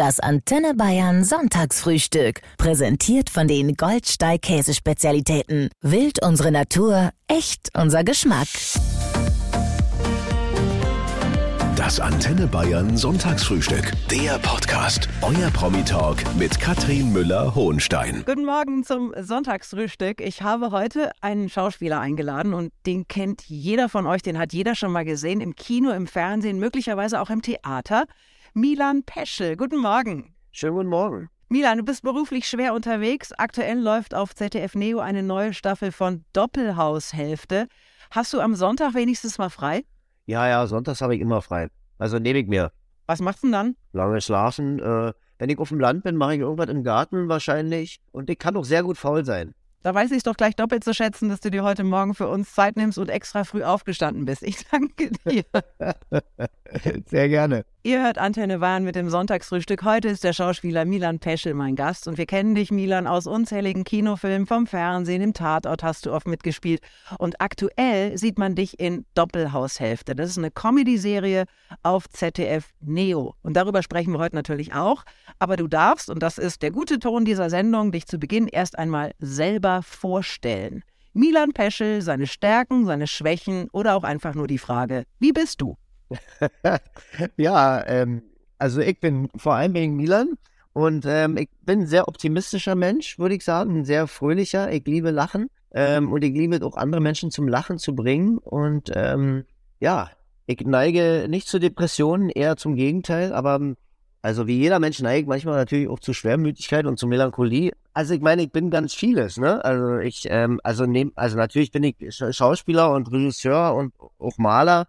Das Antenne Bayern Sonntagsfrühstück. Präsentiert von den Goldsteig Käsespezialitäten. Wild unsere Natur, echt unser Geschmack. Das Antenne Bayern Sonntagsfrühstück. Der Podcast. Euer Promi-Talk mit Katrin Müller-Hohenstein. Guten Morgen zum Sonntagsfrühstück. Ich habe heute einen Schauspieler eingeladen und den kennt jeder von euch, den hat jeder schon mal gesehen, im Kino, im Fernsehen, möglicherweise auch im Theater. Milan Peschel. Guten Morgen. Schönen guten Morgen. Milan, du bist beruflich schwer unterwegs. Aktuell läuft auf ZDF Neo eine neue Staffel von Doppelhaushälfte. Hast du am Sonntag wenigstens mal frei? Ja, ja, sonntags habe ich immer frei. Also nehme ich mir. Was machst du denn dann? Lange schlafen. Äh, wenn ich auf dem Land bin, mache ich irgendwas im Garten wahrscheinlich. Und ich kann auch sehr gut faul sein. Da weiß ich es doch gleich doppelt zu schätzen, dass du dir heute Morgen für uns Zeit nimmst und extra früh aufgestanden bist. Ich danke dir. Sehr gerne. Ihr hört Antenne Bayern mit dem Sonntagsfrühstück. Heute ist der Schauspieler Milan Peschel mein Gast und wir kennen dich, Milan, aus unzähligen Kinofilmen, vom Fernsehen, im Tatort hast du oft mitgespielt und aktuell sieht man dich in Doppelhaushälfte. Das ist eine Comedy-Serie auf ZDF Neo und darüber sprechen wir heute natürlich auch. Aber du darfst, und das ist der gute Ton dieser Sendung, dich zu Beginn erst einmal selber vorstellen. Milan Peschel, seine Stärken, seine Schwächen oder auch einfach nur die Frage, wie bist du? ja, ähm, also ich bin vor allem wegen Milan und ähm, ich bin ein sehr optimistischer Mensch, würde ich sagen, ein sehr fröhlicher. Ich liebe Lachen ähm, und ich liebe auch andere Menschen zum Lachen zu bringen und ähm, ja, ich neige nicht zu Depressionen, eher zum Gegenteil, aber also wie jeder Mensch neigt manchmal natürlich auch zu Schwermütigkeit und zu Melancholie. Also ich meine, ich bin ganz vieles, ne? Also ich, ähm, also nehm, also natürlich bin ich Schauspieler und Regisseur und auch Maler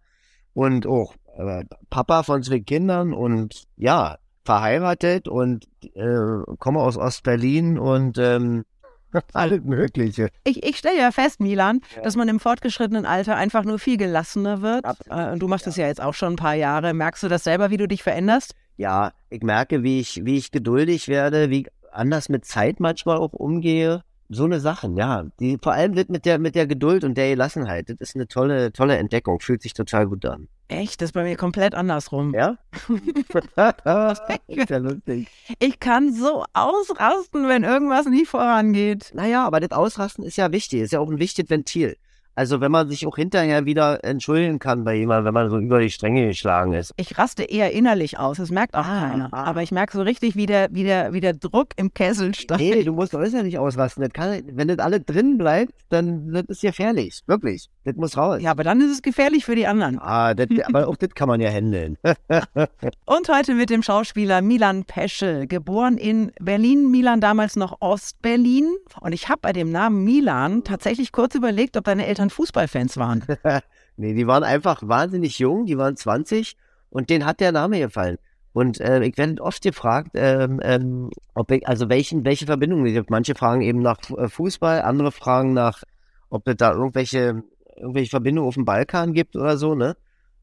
und auch äh, Papa von zwei Kindern und ja, verheiratet und äh, komme aus Ostberlin und ähm, alles Mögliche. Ich, ich stelle ja fest, Milan, ja. dass man im fortgeschrittenen Alter einfach nur viel gelassener wird. Äh, und du machst ja. das ja jetzt auch schon ein paar Jahre. Merkst du das selber, wie du dich veränderst? Ja, ich merke, wie ich, wie ich geduldig werde, wie ich anders mit Zeit manchmal auch umgehe so eine Sachen, ja. Die, vor allem mit der, mit der Geduld und der Gelassenheit. Das ist eine tolle, tolle Entdeckung. Fühlt sich total gut an. Echt? Das ist bei mir komplett andersrum. Ja? ist ja lustig. Ich kann so ausrasten, wenn irgendwas nie vorangeht. Naja, aber das Ausrasten ist ja wichtig. Ist ja auch ein wichtiges Ventil. Also wenn man sich auch hinterher wieder entschuldigen kann bei jemandem, wenn man so über die Stränge geschlagen ist. Ich raste eher innerlich aus, das merkt auch ah, keiner. Ah. Aber ich merke so richtig, wie der, wie, der, wie der Druck im Kessel steigt. Nee, du musst äußerlich ausrasten. Das kann, wenn das alles drin bleibt, dann das ist gefährlich. Wirklich. Das muss raus. Ja, aber dann ist es gefährlich für die anderen. Ah, das, aber auch das kann man ja handeln. Und heute mit dem Schauspieler Milan Peschel, geboren in Berlin, Milan damals noch Ostberlin. Und ich habe bei dem Namen Milan tatsächlich kurz überlegt, ob deine Eltern Fußballfans waren. nee, die waren einfach wahnsinnig jung, die waren 20 und denen hat der Name gefallen. Und äh, ich werde oft gefragt, ähm, ähm, ob ich, also welchen, welche Verbindungen. Manche fragen eben nach äh, Fußball, andere fragen nach, ob es da irgendwelche, irgendwelche Verbindungen auf dem Balkan gibt oder so, ne?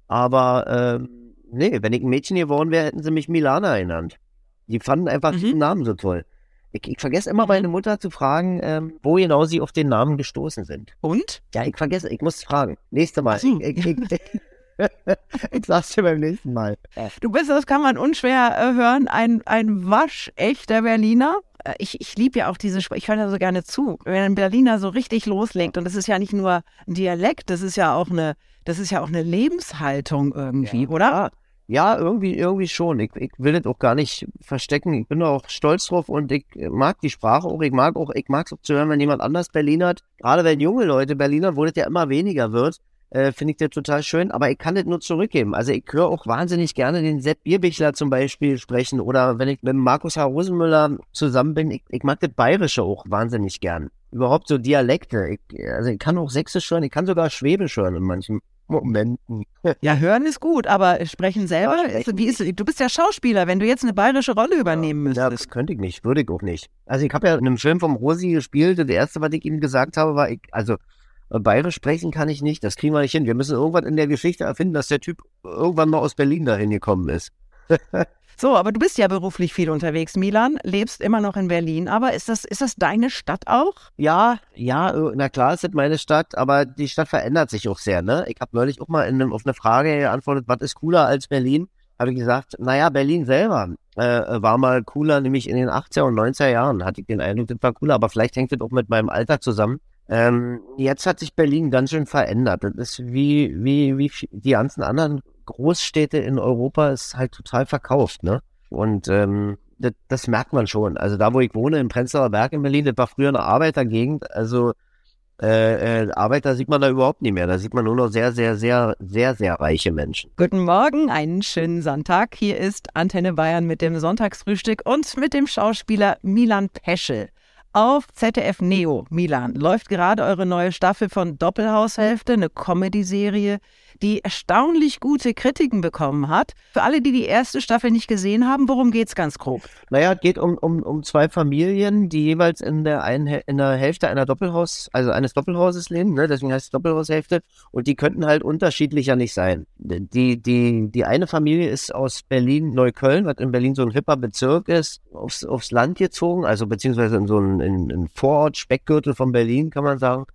Aber ähm, nee, wenn ich ein Mädchen geworden wäre, hätten sie mich Milana ernannt. Die fanden einfach mhm. den Namen so toll. Ich, ich vergesse immer meine Mutter zu fragen, ähm, wo genau sie auf den Namen gestoßen sind. Und? Ja, ich vergesse, ich muss fragen. Nächste Mal. Ich, ich, ich, ich sag's dir beim nächsten Mal. Du bist, das kann man unschwer äh, hören, ein, ein waschechter Berliner. Äh, ich, ich liebe ja auch diese Sprache, ich höre da so gerne zu. Wenn ein Berliner so richtig loslegt, und das ist ja nicht nur ein Dialekt, das ist ja auch eine, das ist ja auch eine Lebenshaltung irgendwie, ja. oder? Ja, irgendwie, irgendwie schon. Ich, ich will das auch gar nicht verstecken. Ich bin auch stolz drauf und ich mag die Sprache auch. Ich mag auch, ich mag es auch zu hören, wenn jemand anders Berlin hat. Gerade wenn junge Leute Berliner, wo das ja immer weniger wird, äh, finde ich das total schön. Aber ich kann das nur zurückgeben. Also ich höre auch wahnsinnig gerne den Sepp Bierbichler zum Beispiel sprechen oder wenn ich mit Markus H. Rosenmüller zusammen bin. Ich, ich mag das Bayerische auch wahnsinnig gern. Überhaupt so Dialekte. Ich, also ich kann auch Sächsisch hören, ich kann sogar Schwäbisch hören in manchen Momenten. Ja, hören ist gut, aber sprechen selber, also, wie ist, du bist ja Schauspieler, wenn du jetzt eine bayerische Rolle übernehmen müsstest. Ja, das könnte ich nicht, würde ich auch nicht. Also ich habe ja in einem Film vom Rosi gespielt und das erste, was ich ihm gesagt habe, war, ich, also bayerisch sprechen kann ich nicht, das kriegen wir nicht hin. Wir müssen irgendwas in der Geschichte erfinden, dass der Typ irgendwann mal aus Berlin dahin gekommen ist. So, aber du bist ja beruflich viel unterwegs, Milan, lebst immer noch in Berlin. Aber ist das, ist das deine Stadt auch? Ja, ja, äh, na klar, es ist meine Stadt, aber die Stadt verändert sich auch sehr, ne? Ich habe neulich auch mal in, auf eine Frage geantwortet, was ist cooler als Berlin? habe ich gesagt, naja, Berlin selber äh, war mal cooler, nämlich in den 80er und 90er Jahren hatte ich den Eindruck, das war cooler, aber vielleicht hängt das auch mit meinem Alter zusammen. Ähm, jetzt hat sich Berlin ganz schön verändert. Das ist wie, wie, wie die ganzen anderen Großstädte in Europa ist halt total verkauft, ne? Und ähm, das, das merkt man schon. Also da, wo ich wohne, im Prenzlauer Berg in Berlin, das war früher eine Arbeitergegend. Also äh, äh, Arbeiter sieht man da überhaupt nicht mehr. Da sieht man nur noch sehr, sehr, sehr, sehr, sehr reiche Menschen. Guten Morgen, einen schönen Sonntag. Hier ist Antenne Bayern mit dem Sonntagsfrühstück und mit dem Schauspieler Milan Peschel. Auf ZDF Neo, Milan, läuft gerade eure neue Staffel von Doppelhaushälfte, eine Comedy-Serie, die erstaunlich gute Kritiken bekommen hat. Für alle, die die erste Staffel nicht gesehen haben, worum geht's ganz grob? Naja, es geht um, um, um zwei Familien, die jeweils in der, einen, in der Hälfte einer Doppelhaus, also eines Doppelhauses leben, ne? deswegen heißt es Doppelhaushälfte, und die könnten halt unterschiedlicher nicht sein. Die, die, die eine Familie ist aus Berlin-Neukölln, was in Berlin so ein hipper Bezirk ist, aufs, aufs Land gezogen, also beziehungsweise in so einen in, in Vorort, Speckgürtel von Berlin, kann man sagen.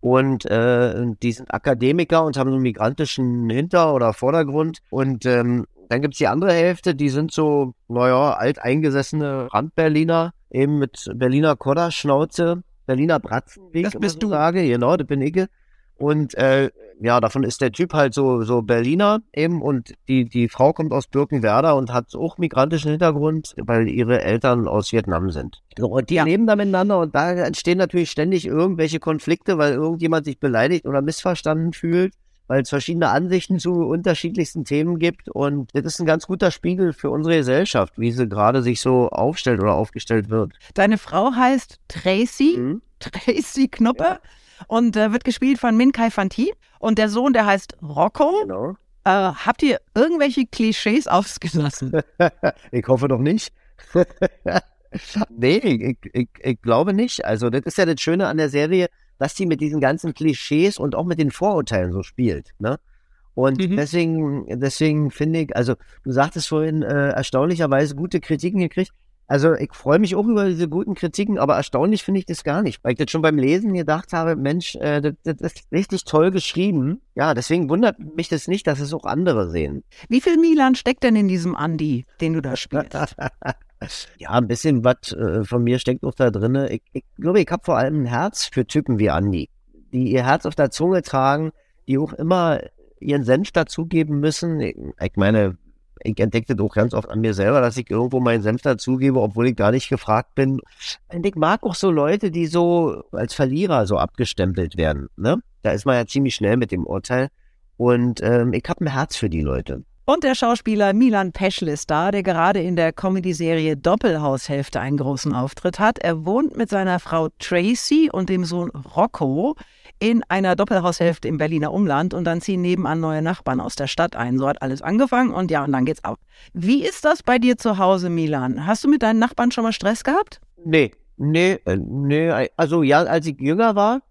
Und äh, die sind Akademiker und haben so einen migrantischen Hinter- oder Vordergrund. Und ähm, dann gibt's die andere Hälfte, die sind so, naja, alteingesessene Randberliner, eben mit Berliner Kodderschnauze, Berliner Bratzen, wie das bist so du. sage. Genau, das bin ich. Und äh, ja, davon ist der Typ halt so, so Berliner eben und die, die Frau kommt aus Birkenwerder und hat auch migrantischen Hintergrund, weil ihre Eltern aus Vietnam sind. Und die Ja. leben da miteinander und da entstehen natürlich ständig irgendwelche Konflikte, weil irgendjemand sich beleidigt oder missverstanden fühlt, weil es verschiedene Ansichten zu unterschiedlichsten Themen gibt und das ist ein ganz guter Spiegel für unsere Gesellschaft, wie sie gerade sich so aufstellt oder aufgestellt wird. Deine Frau heißt Tracy, Mhm. Tracy Knuppe. Und äh, wird gespielt von Min Kai Fanti. Und der Sohn, der heißt Rocco. Genau. Äh, habt ihr irgendwelche Klischees ausgelassen? ich hoffe doch nicht. nee, ich, ich, ich glaube nicht. Also, das ist ja das Schöne an der Serie, dass die mit diesen ganzen Klischees und auch mit den Vorurteilen so spielt. Ne? Und Mhm. deswegen, deswegen finde ich, also du sagtest vorhin äh, erstaunlicherweise gute Kritiken gekriegt. Also ich freue mich auch über diese guten Kritiken, aber erstaunlich finde ich das gar nicht, weil ich das schon beim Lesen gedacht habe, Mensch, äh, das, das ist richtig toll geschrieben. Ja, deswegen wundert mich das nicht, dass es auch andere sehen. Wie viel Milan steckt denn in diesem Andi, den du da spielst? Ja, ein bisschen was äh, von mir steckt auch da drinne. Ich, ich glaube, ich habe vor allem ein Herz für Typen wie Andi, die ihr Herz auf der Zunge tragen, die auch immer ihren Senf dazugeben müssen. Ich, ich meine, ich entdeckte doch ganz oft an mir selber, dass ich irgendwo meinen Senf dazugebe, obwohl ich gar nicht gefragt bin. Und ich mag auch so Leute, die so als Verlierer so abgestempelt werden. Ne? Da ist man ja ziemlich schnell mit dem Urteil. Und ähm, ich habe ein Herz für die Leute. Und der Schauspieler Milan Peschel ist da, der gerade in der Comedy-Serie Doppelhaushälfte einen großen Auftritt hat. Er wohnt mit seiner Frau Tracy und dem Sohn Rocco in einer Doppelhaushälfte im Berliner Umland und dann ziehen nebenan neue Nachbarn aus der Stadt ein. So hat alles angefangen und ja, und dann geht's ab. Wie ist das bei dir zu Hause, Milan? Hast du mit deinen Nachbarn schon mal Stress gehabt? Nee, nee, äh, nee, also ja, als ich jünger war,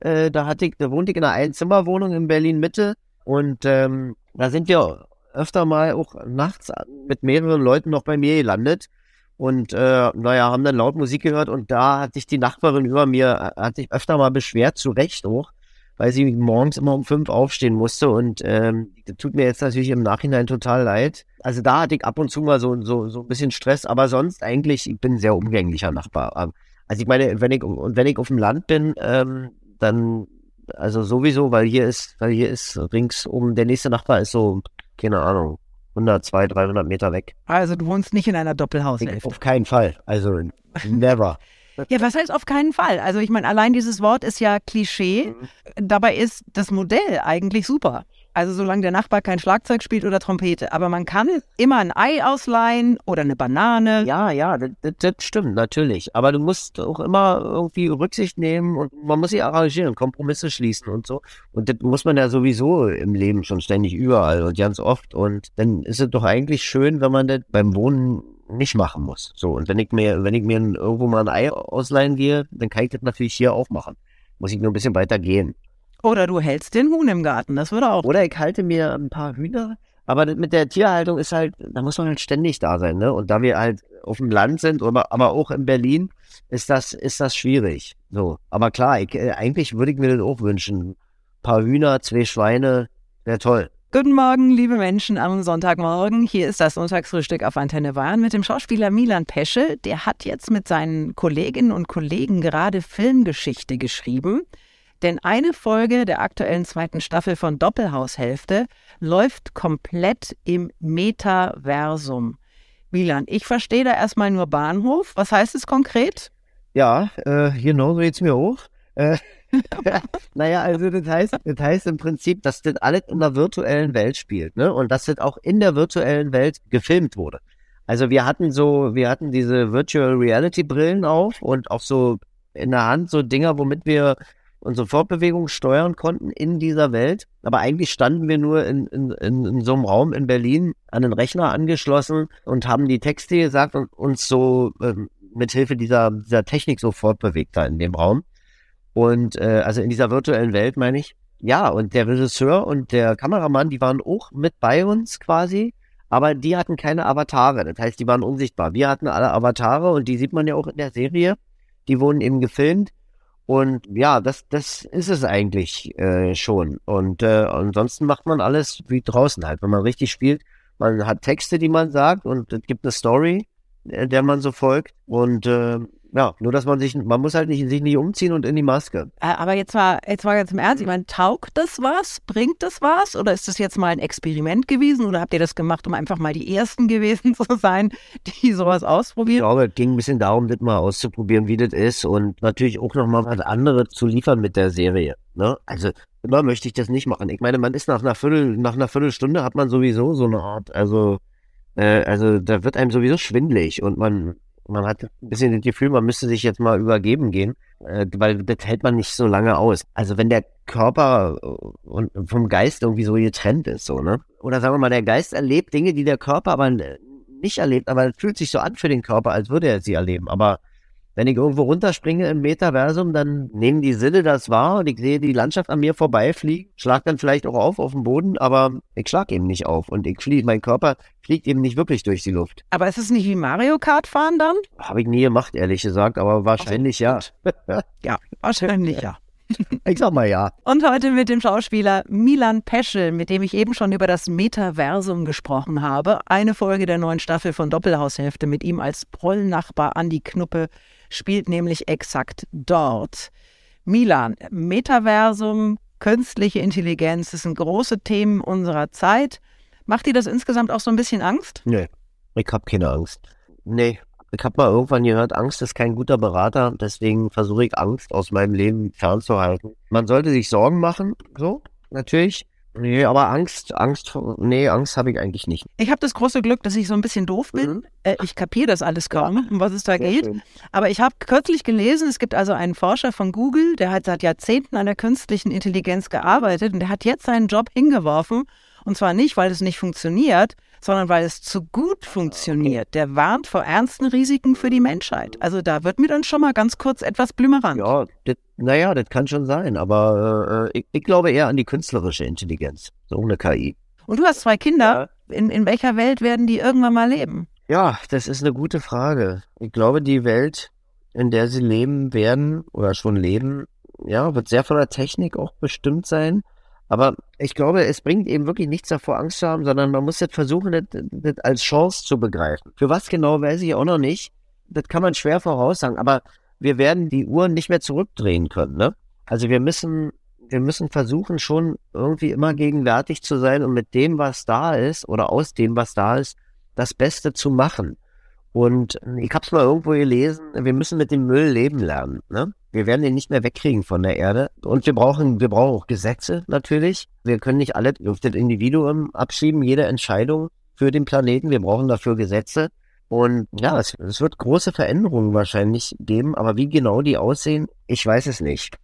äh, da hatte ich, da wohnte ich in einer Einzimmerwohnung in Berlin Mitte und ähm, da sind wir öfter mal auch nachts mit mehreren Leuten noch bei mir gelandet und äh, naja, haben dann laut Musik gehört und da hat sich die Nachbarin über mir, äh, hat sich öfter mal beschwert, zu Recht auch, weil sie morgens immer um fünf aufstehen musste und ähm, das tut mir jetzt natürlich im Nachhinein total leid. Also da hatte ich ab und zu mal so, so, so ein bisschen Stress, aber sonst eigentlich, ich bin ein sehr umgänglicher Nachbar. Also ich meine, wenn ich, wenn ich auf dem Land bin, ähm, dann, also sowieso, weil hier ist, weil hier ist ringsum, der nächste Nachbar ist so, keine Ahnung, 100, 200, 300 Meter weg. Also du wohnst nicht in einer Doppelhaushälfte. auf keinen Fall. Also never. Ja, was heißt auf keinen Fall? Also ich meine, allein dieses Wort ist ja Klischee. Dabei ist das Modell eigentlich super. Also solange der Nachbar kein Schlagzeug spielt oder Trompete. Aber man kann immer ein Ei ausleihen oder eine Banane. Ja, ja, das, das, stimmt, natürlich. Aber du musst auch immer irgendwie Rücksicht nehmen und man muss sich arrangieren, Kompromisse schließen und so. Und das muss man ja sowieso im Leben schon ständig überall und ganz oft. Und dann ist es doch eigentlich schön, wenn man das beim Wohnen nicht machen muss. So, und wenn ich mir, wenn ich mir irgendwo mal ein Ei ausleihen gehe, dann kann ich das natürlich hier auch machen. Muss ich nur ein bisschen weiter gehen. Oder du hältst den Huhn im Garten. Das würde auch. Oder ich halte mir ein paar Hühner. Aber mit der Tierhaltung ist halt, da muss man halt ständig da sein, ne? Und da wir halt auf dem Land sind, aber, aber auch in Berlin, ist das, ist das schwierig. So. Aber klar, ich, äh, eigentlich würde ich mir das auch wünschen. Ein paar Hühner, zwei Schweine, wäre toll. Guten Morgen, liebe Menschen am Sonntagmorgen. Hier ist das Sonntagsfrühstück auf Antenne Bayern mit dem Schauspieler Milan Peschel. Der hat jetzt mit seinen Kolleginnen und Kollegen gerade Filmgeschichte geschrieben. Denn eine Folge der aktuellen zweiten Staffel von Doppelhaushälfte läuft komplett im Metaversum. Milan, ich verstehe da erstmal nur Bahnhof. Was heißt es konkret? Ja, äh, genau so geht's mir auch. Äh, naja, also das heißt, das heißt im Prinzip, dass das alles in der virtuellen Welt spielt, ne? Und dass das auch in der virtuellen Welt gefilmt wurde. Also wir hatten so, wir hatten diese Virtual Reality Brillen auf und auch so in der Hand so Dinger, womit wir unsere Fortbewegung steuern konnten in dieser Welt. Aber eigentlich standen wir nur in, in, in, in so einem Raum in Berlin an den Rechner angeschlossen und haben die Texte gesagt und uns so ähm, mit Hilfe dieser, dieser Technik so fortbewegt da in dem Raum. Und äh, also in dieser virtuellen Welt meine ich. Ja, und der Regisseur und der Kameramann, die waren auch mit bei uns quasi, aber die hatten keine Avatare. Das heißt, die waren unsichtbar. Wir hatten alle Avatare und die sieht man ja auch in der Serie. Die wurden eben gefilmt. Und ja, das, das ist es eigentlich äh, schon. Und äh, ansonsten macht man alles wie draußen halt. Wenn man richtig spielt, man hat Texte, die man sagt und es gibt eine Story, der man so folgt. Und äh, ja, nur dass man sich, man muss halt nicht, sich nicht umziehen und in die Maske. Äh, aber jetzt war, jetzt war ganz im Ernst, ich meine, taugt das was? Bringt das was? Oder ist das jetzt mal ein Experiment gewesen? Oder habt ihr das gemacht, um einfach mal die Ersten gewesen zu sein, die sowas ausprobieren? Ich glaube, es ging ein bisschen darum, das mal auszuprobieren, wie das ist und natürlich auch nochmal was anderes zu liefern mit der Serie. Ne? Also, immer möchte ich das nicht machen. Ich meine, man ist nach einer Viertel, nach einer Viertelstunde hat man sowieso so eine Art, also, äh, also da wird einem sowieso schwindlig und man man hat ein bisschen das Gefühl, man müsste sich jetzt mal übergeben gehen, äh, weil das hält man nicht so lange aus. Also wenn der Körper äh, und vom Geist irgendwie so getrennt ist, so, ne? Oder sagen wir mal, der Geist erlebt Dinge, die der Körper aber nicht erlebt, aber es fühlt sich so an für den Körper, als würde er sie erleben. Aber wenn ich irgendwo runterspringe im Metaversum, dann nehmen die Sinne das wahr und ich sehe die Landschaft an mir vorbeifliegen, schlag dann vielleicht auch auf auf dem Boden, aber ich schlag eben nicht auf und ich fliege, mein Körper fliegt eben nicht wirklich durch die Luft. Aber ist es nicht wie Mario Kart fahren dann? Habe ich nie gemacht, ehrlich gesagt, aber wahrscheinlich so, ja. ja, wahrscheinlich ja. Ich sag mal ja. Und heute mit dem Schauspieler Milan Peschel, mit dem ich eben schon über das Metaversum gesprochen habe. Eine Folge der neuen Staffel von Doppelhaushälfte mit ihm als Prollnachbar Andi Knuppe spielt nämlich exakt dort. Milan, Metaversum, künstliche Intelligenz, das sind große Themen unserer Zeit. Macht dir das insgesamt auch so ein bisschen Angst? Nee, ich habe keine Angst. Nee, ich habe mal irgendwann gehört, Angst ist kein guter Berater, deswegen versuche ich Angst aus meinem Leben fernzuhalten. Man sollte sich Sorgen machen, so, natürlich. Nee, aber Angst, Angst, nee, Angst habe ich eigentlich nicht. Ich habe das große Glück, dass ich so ein bisschen doof bin. Mhm. Äh, ich kapiere das alles kaum, ja. um was es da Sehr geht. Schön. Aber ich habe kürzlich gelesen, es gibt also einen Forscher von Google, der hat seit Jahrzehnten an der künstlichen Intelligenz gearbeitet und der hat jetzt seinen Job hingeworfen. Und zwar nicht, weil es nicht funktioniert, sondern weil es zu gut funktioniert. Der warnt vor ernsten Risiken für die Menschheit. Also da wird mir dann schon mal ganz kurz etwas blümerant. Ja, das, naja, das kann schon sein, aber äh, ich, ich, glaube eher an die künstlerische Intelligenz, so eine KI. Und du hast zwei Kinder. Ja. In, in welcher Welt werden die irgendwann mal leben? Ja, das ist eine gute Frage. Ich glaube, die Welt, in der sie leben werden oder schon leben, ja, wird sehr von der Technik auch bestimmt sein. Aber ich glaube, es bringt eben wirklich nichts davor, Angst zu haben, sondern man muss jetzt versuchen, das, das als Chance zu begreifen. Für was genau weiß ich auch noch nicht. Das kann man schwer voraussagen, aber wir werden die Uhren nicht mehr zurückdrehen können. Ne? Also wir müssen, wir müssen versuchen, schon irgendwie immer gegenwärtig zu sein und mit dem, was da ist oder aus dem, was da ist, das Beste zu machen. Und ich habe es mal irgendwo gelesen, wir müssen mit dem Müll leben lernen. Ne? Wir werden ihn nicht mehr wegkriegen von der Erde. Und wir brauchen, wir brauchen auch Gesetze natürlich. Wir können nicht alle auf das Individuum abschieben, jede Entscheidung für den Planeten. Wir brauchen dafür Gesetze. Und ja, es, es wird große Veränderungen wahrscheinlich geben, aber wie genau die aussehen, ich weiß es nicht.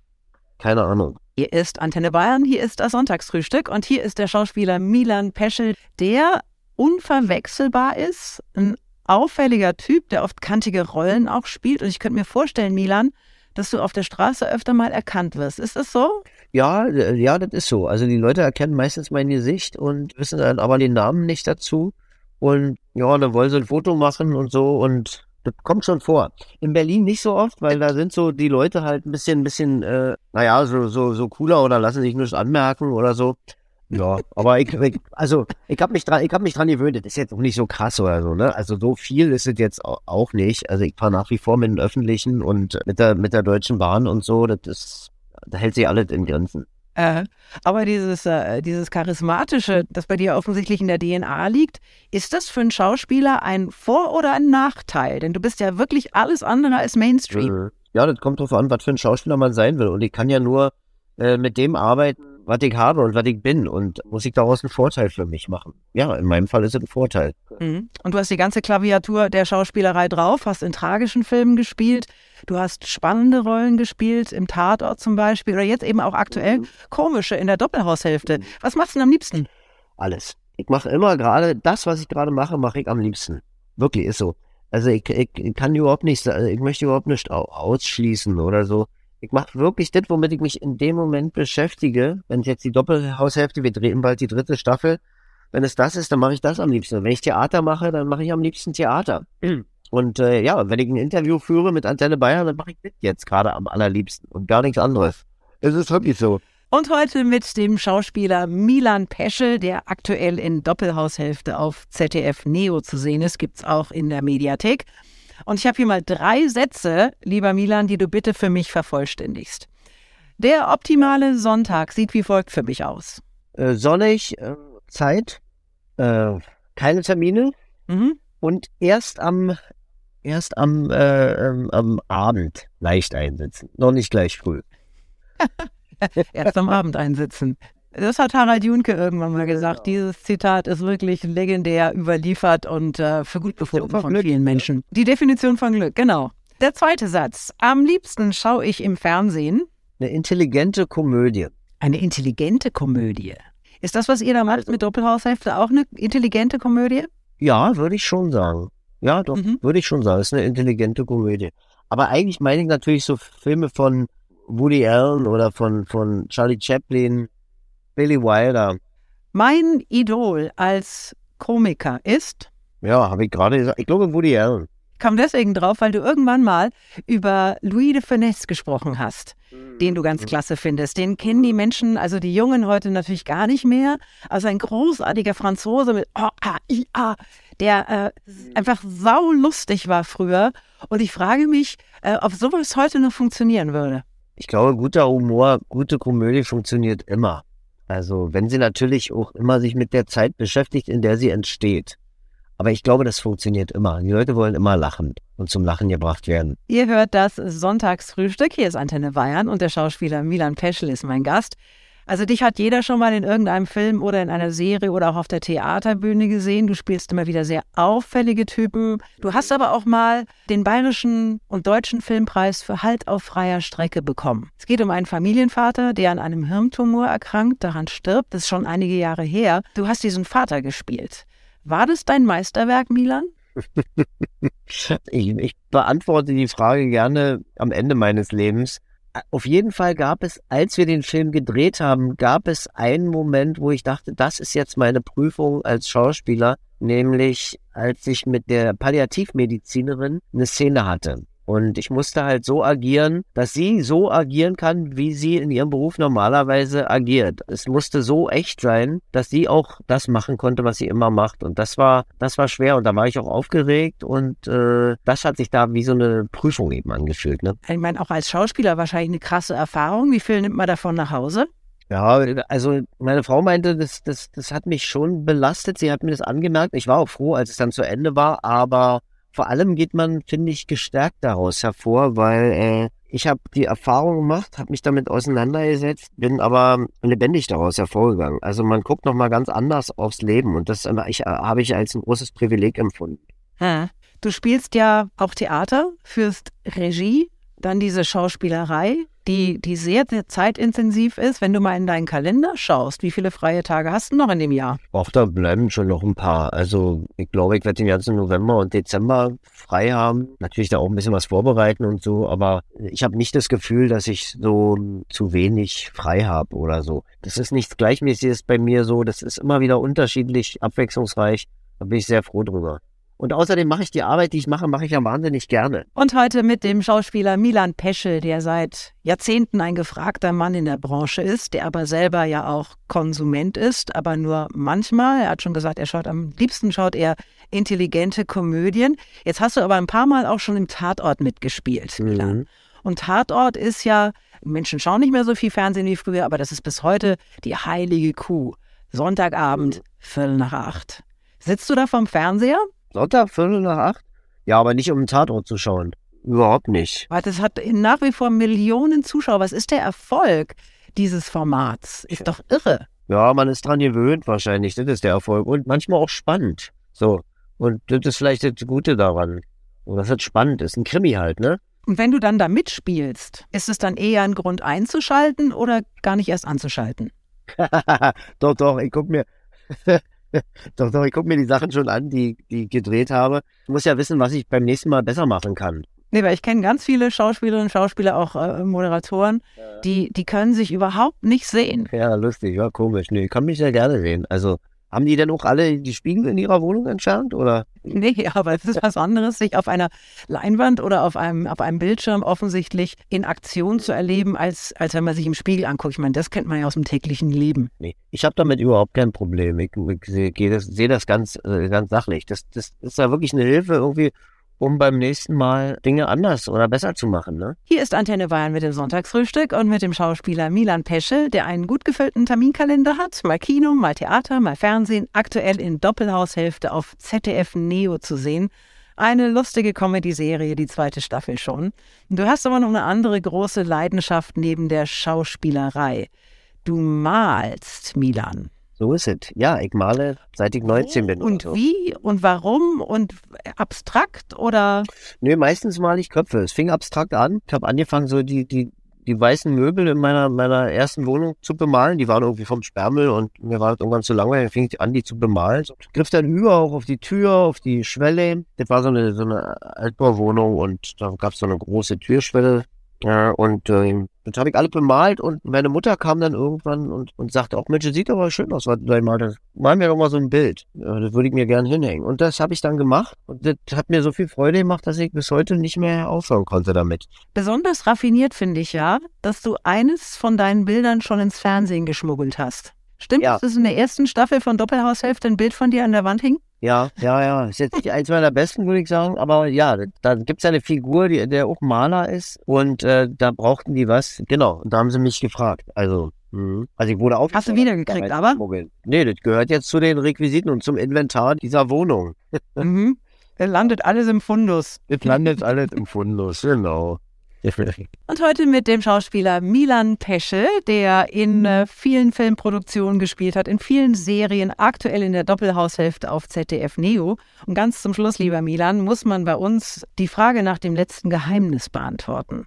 Keine Ahnung. Hier ist Antenne Bayern, hier ist das Sonntagsfrühstück und hier ist der Schauspieler Milan Peschel, der unverwechselbar ist, ein auffälliger Typ, der oft kantige Rollen auch spielt. Und ich könnte mir vorstellen, Milan, dass du auf der Straße öfter mal erkannt wirst. Ist das so? Ja, äh, ja, das ist so. Also die Leute erkennen meistens mein Gesicht und wissen dann aber den Namen nicht dazu. Und ja, dann wollen sie ein Foto machen und so und das kommt schon vor. In Berlin nicht so oft, weil da sind so die Leute halt ein bisschen, ein bisschen, äh, naja, so, so, so cooler oder lassen sich nichts anmerken oder so. Ja, aber ich, ich also ich habe mich dran, ich habe mich dran gewöhnt. Das ist jetzt auch nicht so krass oder so, ne? Also so viel ist es jetzt auch nicht. Also ich fahre nach wie vor mit den Öffentlichen und mit der mit der Deutschen Bahn und so. Das ist, da hält sich alles in Grenzen. Äh, aber dieses, äh, dieses Charismatische, das bei dir offensichtlich in der DNA liegt, ist das für einen Schauspieler ein Vor- oder ein Nachteil? Denn du bist ja wirklich alles andere als Mainstream. Äh, ja, das kommt drauf an, was für ein Schauspieler man sein will. Und ich kann ja nur äh, mit dem arbeiten, was ich habe und was ich bin und muss ich daraus einen Vorteil für mich machen. Ja, in meinem Fall ist es ein Vorteil. Mhm. Und du hast die ganze Klaviatur der Schauspielerei drauf, hast in tragischen Filmen gespielt, du hast spannende Rollen gespielt, im Tatort zum Beispiel oder jetzt eben auch aktuell mhm. komische in der Doppelhaushälfte. Was machst du denn am liebsten? Alles. Ich mache immer gerade das, was ich gerade mache, mache ich am liebsten. Wirklich, ist so. Also ich, ich, ich kann überhaupt nicht, ich möchte überhaupt nicht ausschließen oder so. Ich mache wirklich das, womit ich mich in dem Moment beschäftige. Wenn es jetzt die Doppelhaushälfte, wir drehen bald die dritte Staffel. Wenn es das ist, dann mache ich das am liebsten. Und wenn ich Theater mache, dann mache ich am liebsten Theater. Und äh, ja, wenn ich ein Interview führe mit Antenne Bayern, dann mache ich das jetzt gerade am allerliebsten und gar nichts anderes. Es ist wirklich so. Und heute mit dem Schauspieler Milan Peschel, der aktuell in Doppelhaushälfte auf ZDF Neo zu sehen ist, gibt's auch in der Mediathek. Und ich habe hier mal drei Sätze, lieber Milan, die du bitte für mich vervollständigst. Der optimale Sonntag sieht wie folgt für mich aus. Äh, sonnig, äh, Zeit, äh, keine Termine mhm. und erst am erst am, äh, ähm, am Abend leicht einsitzen, noch nicht gleich früh. erst am Abend einsitzen. Das hat Harald Junke irgendwann mal gesagt. Dieses Zitat ist wirklich legendär überliefert und äh, für gut befunden von Glück. vielen Menschen. Die Definition von Glück, genau. Der zweite Satz. Am liebsten schaue ich im Fernsehen. Eine intelligente Komödie. Eine intelligente Komödie. Ist das, was ihr da macht mit Doppelhaushälfte, auch eine intelligente Komödie? Ja, würde ich schon sagen. Ja, doch, mhm. würde ich schon sagen. Es ist eine intelligente Komödie. Aber eigentlich meine ich natürlich so Filme von Woody Allen oder von, von Charlie Chaplin, Billy Wilder. Mein Idol als Komiker ist? Ja, habe ich gerade gesagt. Ich glaube Woody Allen. Kam deswegen drauf, weil du irgendwann mal über Louis de Finesse gesprochen hast, mhm. den du ganz mhm. klasse findest. Den kennen die Menschen, also die Jungen heute natürlich gar nicht mehr. Also ein großartiger Franzose mit O, A, I, A, der äh, mhm. einfach saulustig war früher. Und ich frage mich, äh, ob sowas heute noch funktionieren würde. Ich glaube, guter Humor, gute Komödie funktioniert immer. Also wenn sie natürlich auch immer sich mit der Zeit beschäftigt, in der sie entsteht. Aber ich glaube, das funktioniert immer. Die Leute wollen immer lachen und zum Lachen gebracht werden. Ihr hört das Sonntagsfrühstück. Hier ist Antenne Bayern und der Schauspieler Milan Peschel ist mein Gast. Also dich hat jeder schon mal in irgendeinem Film oder in einer Serie oder auch auf der Theaterbühne gesehen. Du spielst immer wieder sehr auffällige Typen. Du hast aber auch mal den bayerischen und deutschen Filmpreis für Halt auf freier Strecke bekommen. Es geht um einen Familienvater, der an einem Hirntumor erkrankt, daran stirbt. Das ist schon einige Jahre her. Du hast diesen Vater gespielt. War das dein Meisterwerk, Milan? ich, ich beantworte die Frage gerne am Ende meines Lebens auf jeden Fall gab es, als wir den Film gedreht haben, gab es einen Moment, wo ich dachte, das ist jetzt meine Prüfung als Schauspieler, nämlich als ich mit der Palliativmedizinerin eine Szene hatte. Und ich musste halt so agieren, dass sie so agieren kann, wie sie in ihrem Beruf normalerweise agiert. Es musste so echt sein, dass sie auch das machen konnte, was sie immer macht. Und das war, das war schwer. Und da war ich auch aufgeregt. Und äh, das hat sich da wie so eine Prüfung eben angefühlt. Ne? Ich meine, auch als Schauspieler wahrscheinlich eine krasse Erfahrung. Wie viel nimmt man davon nach Hause? Ja, also meine Frau meinte, das, das, das hat mich schon belastet. Sie hat mir das angemerkt. Ich war auch froh, als es dann zu Ende war, aber vor allem geht man, finde ich, gestärkt daraus hervor, weil äh, ich habe die Erfahrung gemacht, habe mich damit auseinandergesetzt, bin aber lebendig daraus hervorgegangen. Also man guckt noch mal ganz anders aufs Leben und das äh, habe ich als ein großes Privileg empfunden. Ha. Du spielst ja auch Theater, führst Regie, dann diese Schauspielerei die, die sehr, sehr zeitintensiv ist. Wenn du mal in deinen Kalender schaust, wie viele freie Tage hast du noch in dem Jahr? Auch da bleiben schon noch ein paar. Also ich glaube, ich werde den ganzen November und Dezember frei haben. Natürlich da auch ein bisschen was vorbereiten und so, aber ich habe nicht das Gefühl, dass ich so zu wenig frei habe oder so. Das ist nichts Gleichmäßiges bei mir so. Das ist immer wieder unterschiedlich, abwechslungsreich. Da bin ich sehr froh drüber. Und außerdem mache ich die Arbeit, die ich mache, mache ich ja wahnsinnig gerne. Und heute mit dem Schauspieler Milan Peschel, der seit Jahrzehnten ein gefragter Mann in der Branche ist, der aber selber ja auch Konsument ist, aber nur manchmal. Er hat schon gesagt, er schaut am liebsten schaut er intelligente Komödien. Jetzt hast du aber ein paar Mal auch schon im Tatort mitgespielt, Milan. Mhm. Und Tatort ist ja, Menschen schauen nicht mehr so viel Fernsehen wie früher, aber das ist bis heute die heilige Kuh. Sonntagabend, Viertel nach acht. Sitzt du da vorm Fernseher? Sonntag, Viertel nach acht? Ja, aber nicht um einen Tatort zu schauen. Überhaupt nicht. Weil das hat nach wie vor Millionen Zuschauer. Was ist der Erfolg dieses Formats? Ist doch irre. Ja, man ist dran gewöhnt wahrscheinlich. Das ist der Erfolg. Und manchmal auch spannend. So. Und das ist vielleicht das Gute daran. Und das halt spannend ist. Ein Krimi halt, ne? Und wenn du dann da mitspielst, ist es dann eher ein Grund einzuschalten oder gar nicht erst anzuschalten? doch, doch, ich guck mir. Doch, doch, ich guck mir die Sachen schon an, die, die ich gedreht habe. Ich muss ja wissen, was ich beim nächsten Mal besser machen kann. Nee, weil ich kenne ganz viele Schauspielerinnen und Schauspieler, auch äh, Moderatoren, ja. die, die können sich überhaupt nicht sehen. Ja, lustig, ja, komisch. Nee, ich kann mich sehr gerne sehen. Also, haben die denn auch alle die Spiegel in ihrer Wohnung entfernt, oder? Nee, aber es ist was anderes, sich auf einer Leinwand oder auf einem, auf einem Bildschirm offensichtlich in Aktion zu erleben, als, als wenn man sich im Spiegel anguckt. Ich meine, das kennt man ja aus dem täglichen Leben. Nee, ich habe damit überhaupt kein Problem. Ich, ich sehe das, seh das ganz, äh, ganz sachlich. Das, das ist ja wirklich eine Hilfe, irgendwie um beim nächsten Mal Dinge anders oder besser zu machen. Ne? Hier ist Antenne Bayern mit dem Sonntagsfrühstück und mit dem Schauspieler Milan Peschel, der einen gut gefüllten Terminkalender hat. Mal Kino, mal Theater, mal Fernsehen, aktuell in Doppelhaushälfte auf ZDF Neo zu sehen. Eine lustige Comedy-Serie, die zweite Staffel schon. Du hast aber noch eine andere große Leidenschaft neben der Schauspielerei. Du malst, Milan. So ist es. Ja, ich male seit ich 19 bin. Und so. wie und warum und abstrakt oder? Nö, meistens male ich Köpfe. Es fing abstrakt an. Ich habe angefangen, so die, die, die weißen Möbel in meiner, meiner ersten Wohnung zu bemalen. Die waren irgendwie vom Sperrmüll und mir war das irgendwann zu langweilig. Dann fing ich an, die zu bemalen. Ich griff dann über auch auf die Tür, auf die Schwelle. Das war so eine, so eine Altbauwohnung und da gab es so eine große Türschwelle ja, und äh, das habe ich alle bemalt und meine Mutter kam dann irgendwann und, und sagte auch, Mensch, das sieht aber schön aus, was du da malst. Mal mir doch mal so ein Bild. Ja, das würde ich mir gern hinhängen. Und das habe ich dann gemacht und das hat mir so viel Freude gemacht, dass ich bis heute nicht mehr aufhören konnte damit. Besonders raffiniert finde ich ja, dass du eines von deinen Bildern schon ins Fernsehen geschmuggelt hast. Stimmt, ja. dass in der ersten Staffel von Doppelhaushälfte ein Bild von dir an der Wand hing? Ja, ja, ja. Ist jetzt nicht eins meiner besten, würde ich sagen, aber ja, da gibt es eine Figur, die, der auch Maler ist und äh, da brauchten die was. Genau, und da haben sie mich gefragt. Also, mh. also ich wurde auf. Hast du wiedergekriegt, aber? Nee, das gehört jetzt zu den Requisiten und zum Inventar dieser Wohnung. mhm. Das landet alles im Fundus. Das landet alles im Fundus, genau. Und heute mit dem Schauspieler Milan Peschel, der in äh, vielen Filmproduktionen gespielt hat, in vielen Serien, aktuell in der Doppelhaushälfte auf ZDF Neo. Und ganz zum Schluss, lieber Milan, muss man bei uns die Frage nach dem letzten Geheimnis beantworten.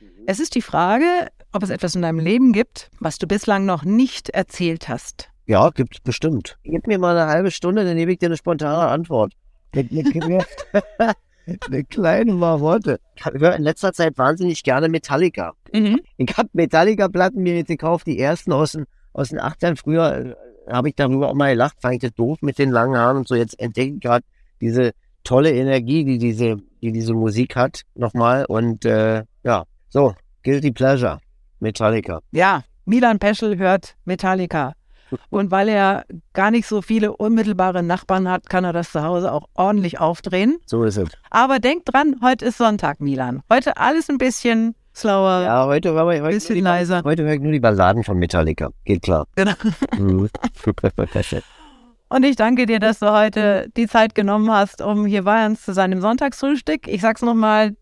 Mhm. Es ist die Frage, ob es etwas in deinem Leben gibt, was du bislang noch nicht erzählt hast. Ja, gibt es bestimmt. Gib mir mal eine halbe Stunde, dann gebe ich dir eine spontane Antwort. Eine kleine Marotte. Ich höre in letzter Zeit wahnsinnig gerne Metallica. Mhm. Ich habe Metallica-Platten mir jetzt gekauft, die ersten aus den, aus den 80ern. Früher äh, habe ich darüber auch mal gelacht, fand ich das doof mit den langen Haaren und so. Jetzt entdecke ich gerade diese tolle Energie, die diese, die diese Musik hat, nochmal. Und äh, ja, so, Guilty Pleasure, Metallica. Ja, Milan Peschel hört Metallica. Und weil er gar nicht so viele unmittelbare Nachbarn hat, kann er das zu Hause auch ordentlich aufdrehen. So ist es. Aber denk dran, heute ist Sonntag, Milan. Heute alles ein bisschen slower. Ja, heute war ein bisschen die, leiser. Heute höre ich nur die Balladen von Metallica. Geht klar. Genau. Mhm. Und ich danke dir, dass du heute die Zeit genommen hast, um hier bei uns zu seinem Sonntagsfrühstück. Ich sag's nochmal,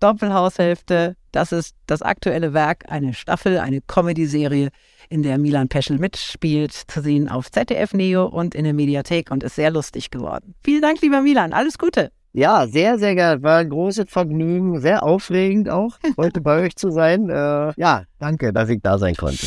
Doppelhaushälfte, das ist das aktuelle Werk, eine Staffel, eine Comedy-Serie in der Milan Peschel mitspielt, zu sehen auf ZDF Neo und in der Mediathek und ist sehr lustig geworden. Vielen Dank, lieber Milan. Alles Gute. Ja, sehr, sehr gerne. War ein großes Vergnügen, sehr aufregend auch, heute bei euch zu sein. Äh, ja, danke, dass ich da sein konnte.